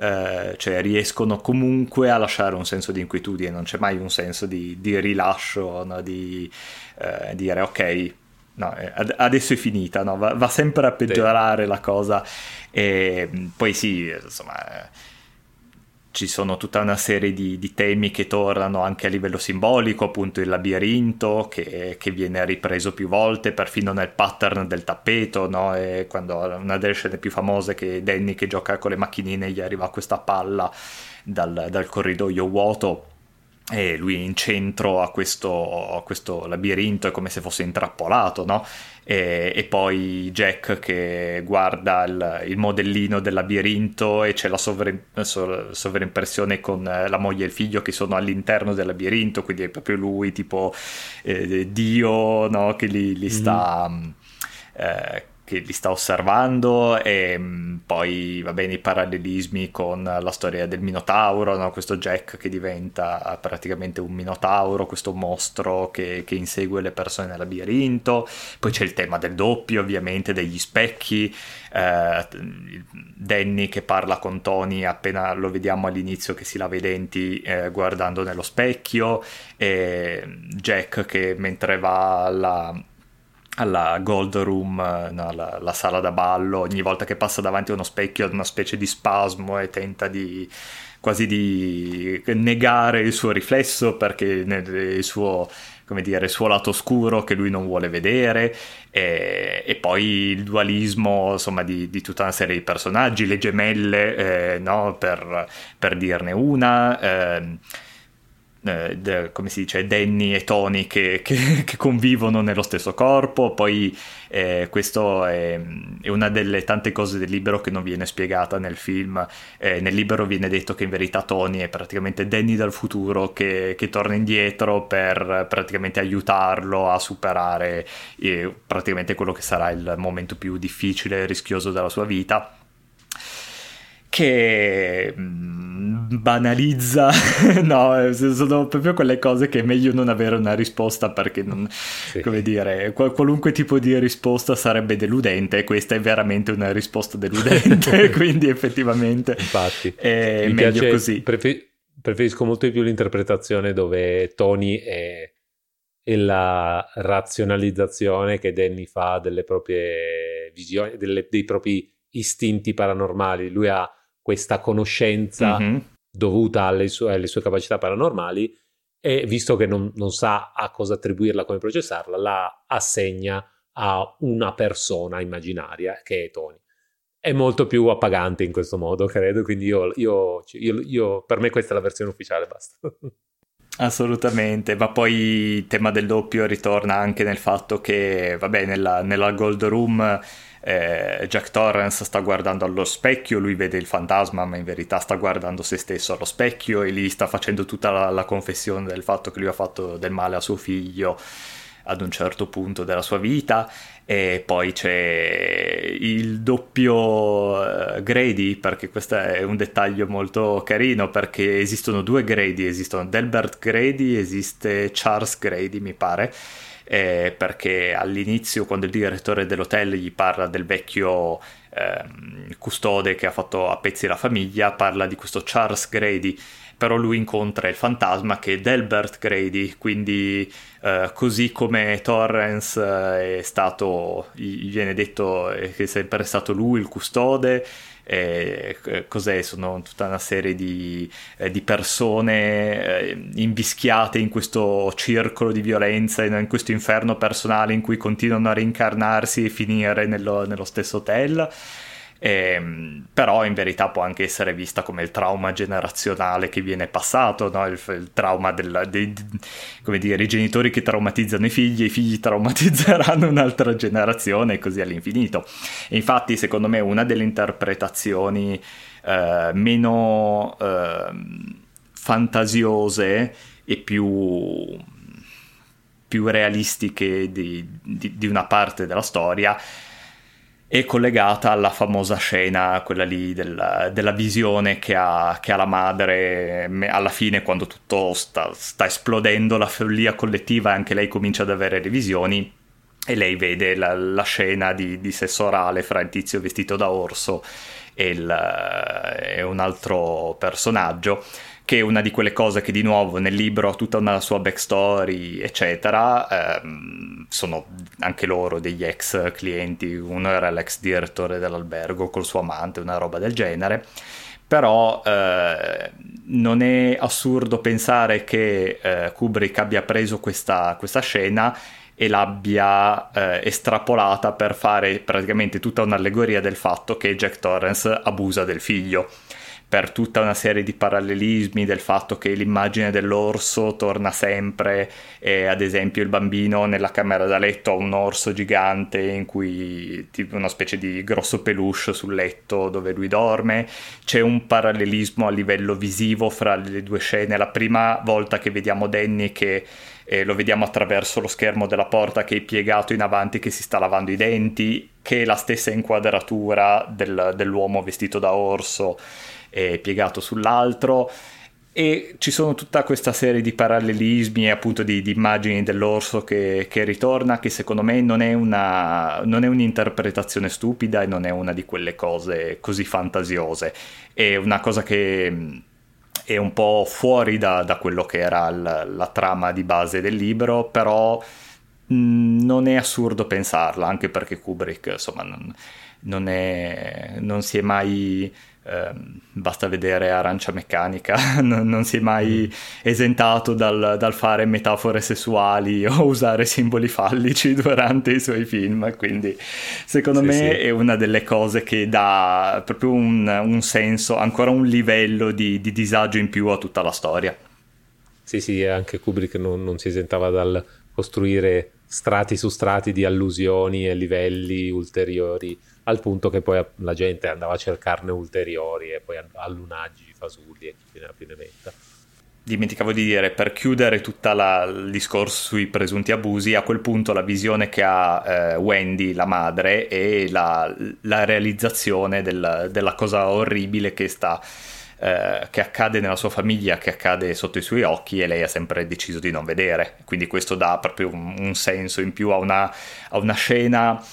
eh, cioè riescono comunque a lasciare un senso di inquietudine non c'è mai un senso di, di rilascio no? di eh, dire ok no, eh, adesso è finita no? va, va, sempre a peggiorare sì. la cosa e poi sì insomma eh, ci sono tutta una serie di, di, temi che tornano anche a livello simbolico, appunto il labirinto che, che viene ripreso più volte, perfino nel pattern del tappeto, no? una delle scene più famose che Danny che gioca con le macchinine gli arriva questa palla dal, dal corridoio vuoto e lui in centro a questo, a questo labirinto è come se fosse intrappolato, no? E, e, poi Jack che guarda il, il, modellino del labirinto e c'è la sovra, sovraimpressione con la moglie e il figlio che sono all'interno del labirinto, quindi è proprio lui tipo eh, Dio no? che li, li sta... Mm. Eh, che li sta osservando e mm, poi va bene i parallelismi con la storia del Minotauro, no? questo Jack che diventa praticamente un Minotauro, questo mostro che, che, insegue le persone nel labirinto, poi c'è il tema del doppio ovviamente, degli specchi, eh, Danny che parla con Tony appena lo vediamo all'inizio che si lava i denti eh, guardando nello specchio, e Jack che mentre va alla alla Gold Room, no, la, la, sala da ballo, ogni volta che passa davanti a uno specchio ha una specie di spasmo e tenta di quasi di negare il suo riflesso perché il suo, dire, il suo lato oscuro che lui non vuole vedere e, e poi il dualismo insomma, di, di, tutta una serie di personaggi, le gemelle eh, no, per, per, dirne una. Eh, eh, come si dice, Danny e Tony che, che, che convivono nello stesso corpo, poi eh, questo è, è, una delle tante cose del libro che non viene spiegata nel film, eh, nel libro viene detto che in verità Tony è praticamente Danny dal futuro che, che torna indietro per praticamente aiutarlo a superare eh, praticamente quello che sarà il momento più difficile e rischioso della sua vita che mm, banalizza, no, sono proprio quelle cose che è meglio non avere una risposta perché non, sì. come dire, qualunque tipo di risposta sarebbe deludente e questa è veramente una risposta deludente, quindi effettivamente Infatti, è meglio piace, così. Prefer- preferisco molto di più l'interpretazione dove Tony è, è la razionalizzazione che Danny fa delle proprie visioni, delle, dei propri istinti paranormali, lui ha questa conoscenza mm-hmm. dovuta alle sue, alle sue capacità paranormali e visto che non, non, sa a cosa attribuirla, come processarla, la assegna a una persona immaginaria che è Tony. È molto più appagante in questo modo, credo, quindi io, io, io, io per me questa è la versione ufficiale, basta. Assolutamente, ma poi il tema del doppio ritorna anche nel fatto che, vabbè, nella, nella Gold Room eh, Jack Torrance sta guardando allo specchio, lui vede il fantasma, ma in verità sta guardando se stesso allo specchio e lì sta facendo tutta la, la confessione del fatto che lui ha fatto del male a suo figlio ad un certo punto della sua vita. E poi c'è il doppio uh, Grady perché questo è un dettaglio molto carino perché esistono due Grady esistono Delbert Grady esiste Charles Grady mi pare eh, perché all'inizio quando il direttore dell'hotel gli parla del vecchio eh, custode che ha fatto a pezzi la famiglia, parla di questo Charles Grady, però lui incontra il fantasma che è Delbert Grady, quindi eh, così come Torrance eh, è stato, gli viene detto che è sempre stato lui il custode, eh, cos'è? Sono tutta una serie di, eh, di persone eh, invischiate in questo circolo di violenza, in, in, questo inferno personale in cui continuano a reincarnarsi e finire nello, nello stesso hotel. Eh, però in verità può anche essere vista come il trauma generazionale che viene passato, no? il, il, trauma del, dei, dire, i genitori che traumatizzano i figli, i figli traumatizzeranno un'altra generazione e così all'infinito. E infatti secondo me una delle interpretazioni eh, meno eh, fantasiose e più, più realistiche di, di, di una parte della storia è collegata alla famosa scena, quella lì della, della visione che ha, che ha, la madre alla fine quando tutto sta, sta, esplodendo, la follia collettiva, anche lei comincia ad avere le visioni e lei vede la, la scena di, di, sesso orale fra il tizio vestito da orso e, il, e un altro personaggio che è una di quelle cose che di nuovo nel libro ha tutta una sua backstory, eccetera, ehm, sono anche loro degli ex clienti, uno era l'ex direttore dell'albergo col suo amante, una roba del genere, però eh, non è assurdo pensare che eh, Kubrick abbia preso questa, questa scena e l'abbia eh, estrapolata per fare praticamente tutta un'allegoria del fatto che Jack Torrance abusa del figlio per tutta una serie di parallelismi del fatto che l'immagine dell'orso torna sempre e ad esempio il bambino nella camera da letto ha un orso gigante in cui tipo una specie di grosso peluche sul letto dove lui dorme. C'è un parallelismo a livello visivo fra le due scene. La prima volta che vediamo Danny che eh, lo vediamo attraverso lo schermo della porta che è piegato in avanti che si sta lavando i denti che è la stessa inquadratura del, dell'uomo vestito da orso eh, piegato sull'altro. E ci sono tutta questa serie di parallelismi e appunto di, di immagini dell'orso che, che, ritorna che secondo me non è, una, non è un'interpretazione stupida e non è una di quelle cose così fantasiose. È una cosa che è un po' fuori da, da quello che era la, la, trama di base del libro però non è assurdo pensarla anche perché Kubrick insomma non, non, è, non si è mai eh, basta vedere Arancia Meccanica, non, non, si è mai esentato dal, dal, fare metafore sessuali o usare simboli fallici durante i suoi film, quindi secondo sì, me sì. è una delle cose che dà proprio un, un senso, ancora un livello di, di, disagio in più a tutta la storia. Sì, sì, anche Kubrick non, non si esentava dal costruire strati su strati di allusioni e livelli ulteriori al punto che poi la gente andava a cercarne ulteriori e poi allunaggi, fasulli e chi ne ha più ne metta. Dimenticavo di dire, per chiudere tutto il discorso sui presunti abusi, a quel punto la visione che ha eh, Wendy, la madre, è la, la realizzazione del, della cosa orribile che sta... Eh, che accade nella sua famiglia, che accade sotto i suoi occhi e lei ha sempre deciso di non vedere. Quindi questo dà proprio un, un senso in più a una, a una scena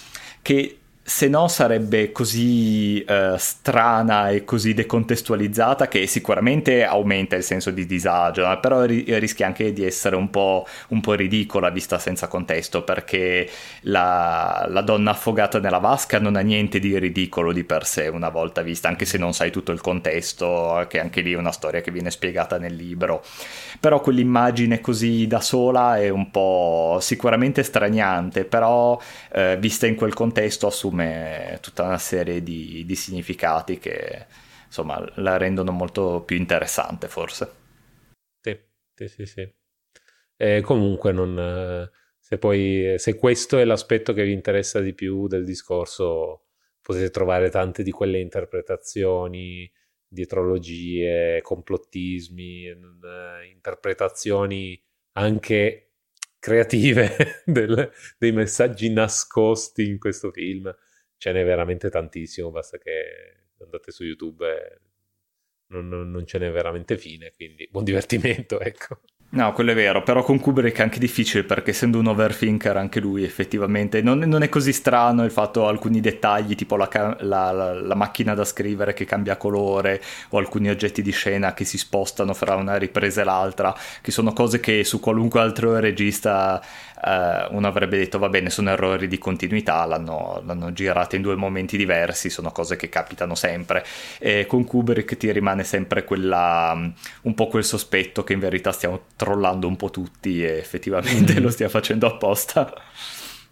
che se no sarebbe così uh, strana e così decontestualizzata che sicuramente aumenta il senso di disagio, eh, però ri- rischia anche di essere un po', un po', ridicola vista senza contesto, perché la, la, donna affogata nella vasca non ha niente di ridicolo di per sé una volta vista, anche se non sai tutto il contesto, che anche lì è una storia che viene spiegata nel libro. Però quell'immagine così da sola è un po' sicuramente straniante, però eh, vista in quel contesto assume assume tutta una serie di, di significati che insomma la rendono molto più interessante forse. Sì, sì, sì. sì. E comunque non, se, poi, se questo è l'aspetto che vi interessa di più del discorso, potete trovare tante di quelle interpretazioni, dietrologie, complottismi, interpretazioni anche creative del, dei messaggi nascosti in questo film ce n'è veramente tantissimo, basta che andate su YouTube e non, non, non ce n'è veramente fine, quindi buon divertimento, ecco. No, quello è vero, però con Kubrick è anche difficile perché essendo un overthinker anche lui effettivamente non, non è così strano il fatto alcuni dettagli tipo la, la, la, la, macchina da scrivere che cambia colore o alcuni oggetti di scena che si spostano fra una ripresa e l'altra, che sono cose che su qualunque altro regista eh, uno avrebbe detto va bene sono errori di continuità, l'hanno, l'hanno girata in due momenti diversi, sono cose che capitano sempre e con Kubrick ti rimane sempre quella, un po' quel sospetto che in verità stiamo trollando un po' tutti e effettivamente mm. lo stia facendo apposta.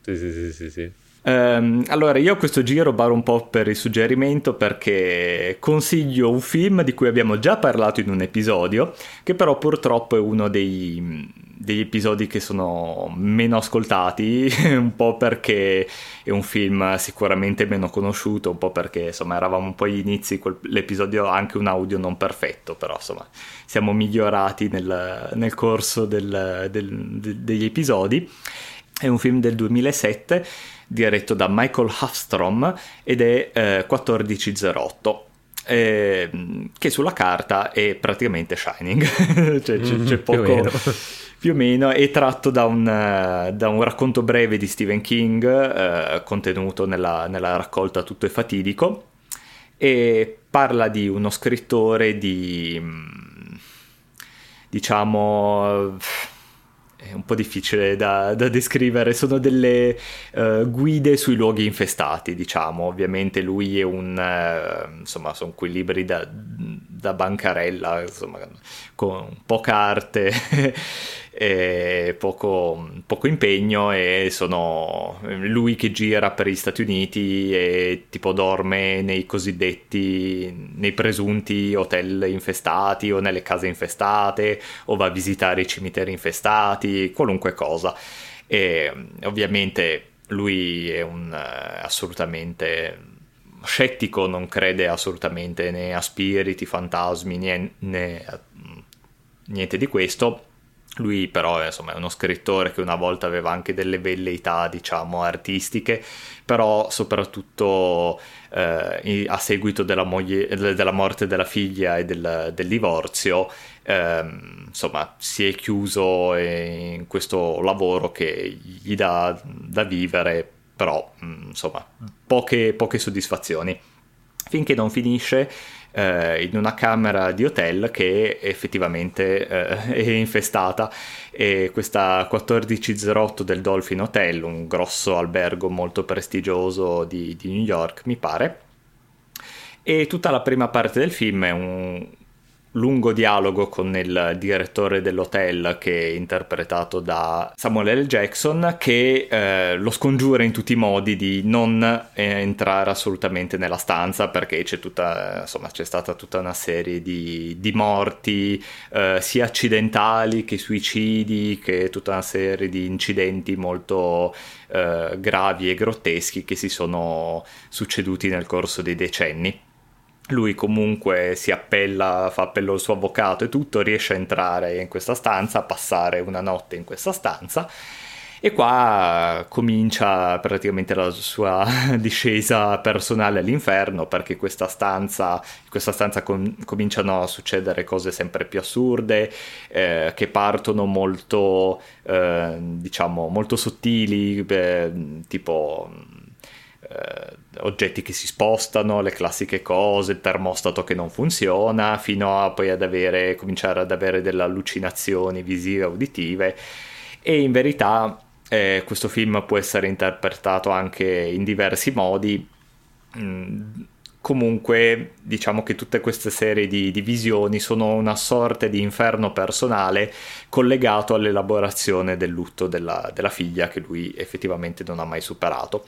Sì, sì, sì, sì. sì. Um, allora, io a questo giro baro un po' per il suggerimento perché consiglio un film di cui abbiamo già parlato in un episodio, che però purtroppo è uno dei, degli episodi che sono meno ascoltati, un po' perché è un film sicuramente meno conosciuto, un po' perché insomma eravamo un po' agli inizi, l'episodio ha anche un audio non perfetto, però insomma siamo migliorati nel, nel corso del, del, de, degli episodi. È un film del 2007 diretto da Michael Hafstrom ed è eh, 1408. Eh, che sulla carta è praticamente Shining, cioè c'è, c'è poco, più o meno è tratto da un, da un, racconto breve di Stephen King eh, contenuto nella, nella, raccolta Tutto è fatidico e parla di uno scrittore di diciamo è un po' difficile da, da descrivere, sono delle uh, guide sui luoghi infestati, diciamo, ovviamente lui è un, uh, insomma, sono quei libri da, da bancarella, insomma, con poca arte poco, poco, impegno e sono lui che gira per gli Stati Uniti e tipo dorme nei cosiddetti, nei presunti hotel infestati o nelle case infestate o va a visitare i cimiteri infestati, qualunque cosa. E ovviamente lui è un assolutamente scettico, non crede assolutamente né a spiriti, fantasmi, né, né niente di questo lui però insomma, è uno scrittore che una volta aveva anche delle velleità, diciamo, artistiche, però soprattutto eh, a seguito della, moglie, della, morte della figlia e del, del divorzio, eh, insomma, si è chiuso in questo lavoro che gli dà da vivere, però insomma, poche, poche soddisfazioni. Finché non finisce eh, in una camera di hotel che effettivamente eh, è infestata. E questa 1408 del Dolphin Hotel, un grosso albergo molto prestigioso di, di New York mi pare, e tutta la prima parte del film è un, lungo dialogo con il direttore dell'hotel che è interpretato da Samuel L. Jackson che eh, lo scongiura in tutti i modi di non eh, entrare assolutamente nella stanza perché c'è, tutta, insomma, c'è stata tutta una serie di, di morti eh, sia accidentali che suicidi che tutta una serie di incidenti molto eh, gravi e grotteschi che si sono succeduti nel corso dei decenni lui comunque si appella, fa appello al suo avvocato e tutto, riesce a entrare in questa stanza, a passare una notte in questa stanza e qua comincia praticamente la sua discesa personale all'inferno perché questa stanza, in questa stanza com- cominciano a succedere cose sempre più assurde eh, che partono molto, eh, diciamo, molto sottili, eh, tipo oggetti che si spostano, le classiche cose, il termostato che non funziona, fino a poi ad avere, cominciare ad avere delle allucinazioni visive, auditive e in verità eh, questo film può essere interpretato anche in diversi modi. Mm, comunque diciamo che tutte queste serie di, di, visioni sono una sorta di inferno personale collegato all'elaborazione del lutto della, della figlia che lui effettivamente non ha mai superato.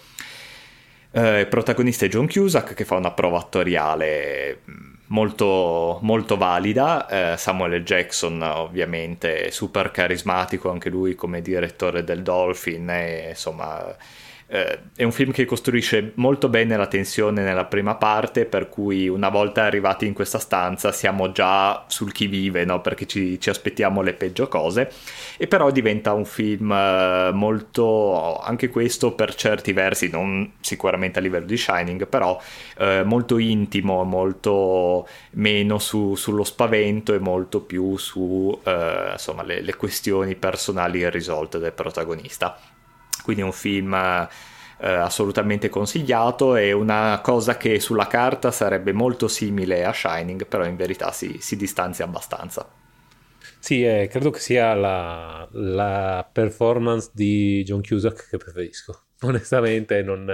Eh, il protagonista è John Cusack che fa una prova attoriale mm, molto, molto valida. Eh, Samuel Jackson, ovviamente, super carismatico anche lui come direttore del Dolphin. E, insomma, eh, è un film che costruisce molto bene la tensione nella prima parte, per cui una volta arrivati in questa stanza siamo già sul chi vive, no? perché ci, ci, aspettiamo le peggio cose, e però diventa un film eh, molto, anche questo per certi versi, non sicuramente a livello di Shining, però eh, molto intimo, molto meno su, sullo spavento e molto più su eh, insomma, le, le questioni personali irrisolte del protagonista quindi è un film eh, assolutamente consigliato è una cosa che sulla carta sarebbe molto simile a Shining, però in verità si, si distanzia abbastanza. Sì, eh, credo che sia la, la, performance di John Cusack che preferisco. Onestamente, non,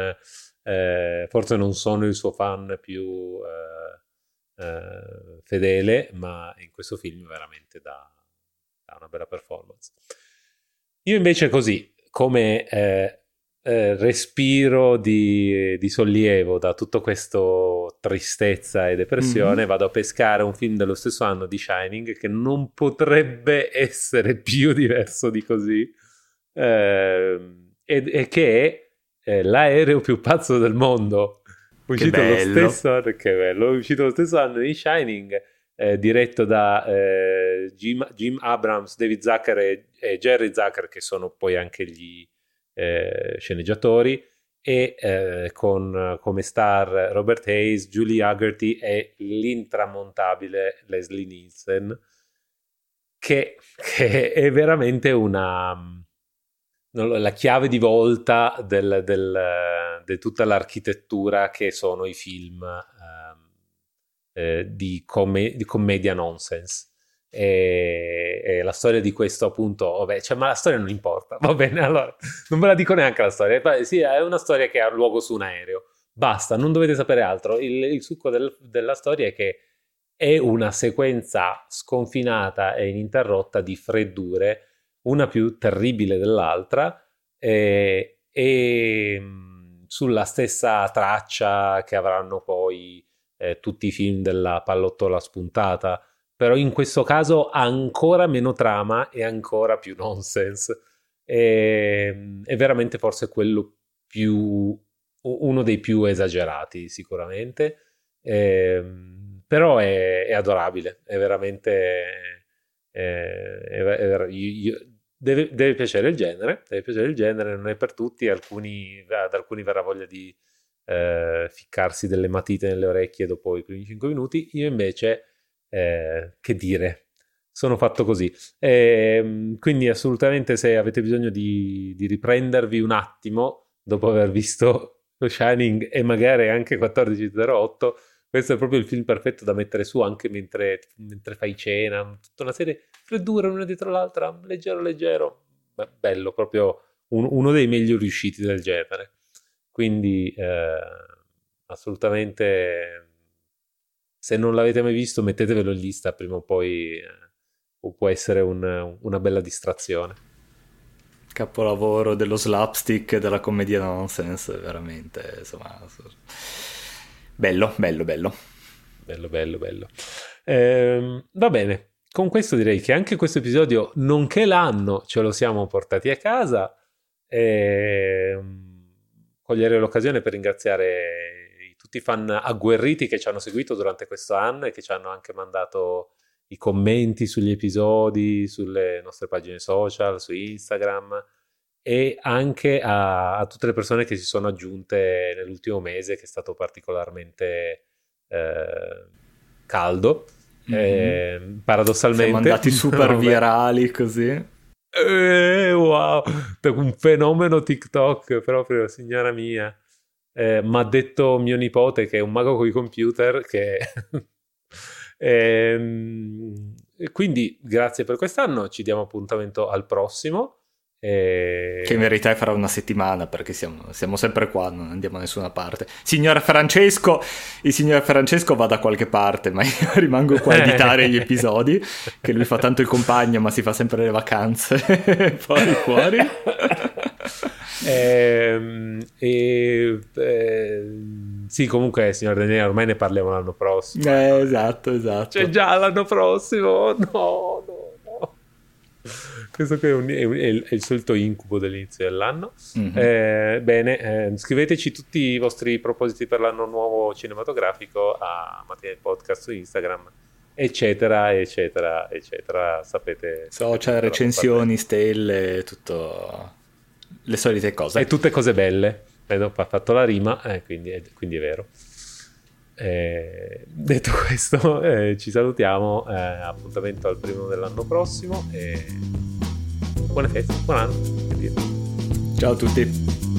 eh, forse non sono il suo fan più eh, eh fedele, ma in questo film veramente dà, dà una bella performance. Io invece così, come eh, eh, respiro di, di, sollievo da tutto questo tristezza e depressione, mm-hmm. vado a pescare un film dello stesso anno di Shining che non potrebbe essere più diverso di così, eh, e, e, che è eh, l'aereo più pazzo del mondo. Uscito lo stesso anno, che bello, uscito lo stesso anno di Shining. Eh, diretto da Jim, Jim, Abrams, David Zucker e, e, Jerry Zucker, che sono poi anche gli eh, sceneggiatori, e eh, con come star Robert Hayes, Julie Haggerty e l'intramontabile Leslie Nielsen, che, che è veramente una la chiave di volta del, del, di tutta l'architettura che sono i film eh, di, com- di, commedia nonsense. E, e, la storia di questo appunto, vabbè, cioè, ma la storia non importa, va bene, allora non ve la dico neanche la storia, sì, è una storia che ha luogo su un aereo, basta, non dovete sapere altro, il, il succo del, della storia è che è una sequenza sconfinata e ininterrotta di freddure, una più terribile dell'altra, e, e sulla stessa traccia che avranno poi eh, tutti i film della pallottola spuntata, però in questo caso ha ancora meno trama e ancora più nonsense. E, è veramente forse quello più uno dei più esagerati sicuramente eh, però è, è, adorabile è veramente è, è, io, deve, deve, piacere il genere deve piacere il genere non è per tutti alcuni, ad alcuni verrà voglia di eh, ficcarsi delle matite nelle orecchie dopo i primi 5 minuti. Io invece, eh, che dire, sono fatto così. E, ehm, quindi assolutamente se avete bisogno di, di, riprendervi un attimo dopo aver visto lo Shining e magari anche 1408, questo è proprio il film perfetto da mettere su anche mentre, mentre fai cena, tutta una serie freddure una dietro l'altra, leggero leggero, bello, proprio un, uno dei meglio riusciti del genere. Quindi eh, assolutamente se non l'avete mai visto mettetevelo in lista prima o poi eh, può essere un, una bella distrazione. Capolavoro dello slapstick e della commedia nonsense, veramente, insomma, bello, bello, bello. Bello, bello, bello. Eh, va bene, con questo direi che anche questo episodio, nonché l'anno, ce lo siamo portati a casa. Eh, cogliere l'occasione per ringraziare tutti i fan agguerriti che ci hanno seguito durante questo anno e che ci hanno anche mandato i commenti sugli episodi, sulle nostre pagine social, su Instagram e anche a, a tutte le persone che si sono aggiunte nell'ultimo mese che è stato particolarmente eh, caldo. Mm-hmm. Eh, paradossalmente siamo andati super virali così eh, wow, un fenomeno TikTok proprio, signora mia. Eh, mi ha detto mio nipote che è un mago con i computer che... ehm, quindi grazie per quest'anno, ci diamo appuntamento al prossimo. E... Che in verità farà una settimana perché siamo, siamo, sempre qua, non andiamo da nessuna parte. Signor Francesco, il signor Francesco va da qualche parte, ma io rimango qua a editare gli episodi, che lui fa tanto il compagno ma si fa sempre le vacanze poi fuori. Ehm, e, e, eh, sì, comunque, signor Daniele, ormai ne parliamo l'anno prossimo. Eh, esatto, esatto. C'è già l'anno prossimo, no, no, no. Questo qui è, un, è, è, il solito incubo dell'inizio dell'anno. Mm-hmm. Eh, bene, eh, scriveteci tutti i vostri propositi per l'anno nuovo cinematografico a Mattina Podcast su Instagram eccetera, eccetera, eccetera. Sapete. Social, recensioni, stelle, tutto le solite cose. E tutte cose belle. Vedo, ha fatto la rima, eh, quindi, è, quindi, è, vero. Eh, detto questo, eh, ci salutiamo. Eh, appuntamento al primo dell'anno prossimo. E buone feste, buon anno. Ciao a tutti.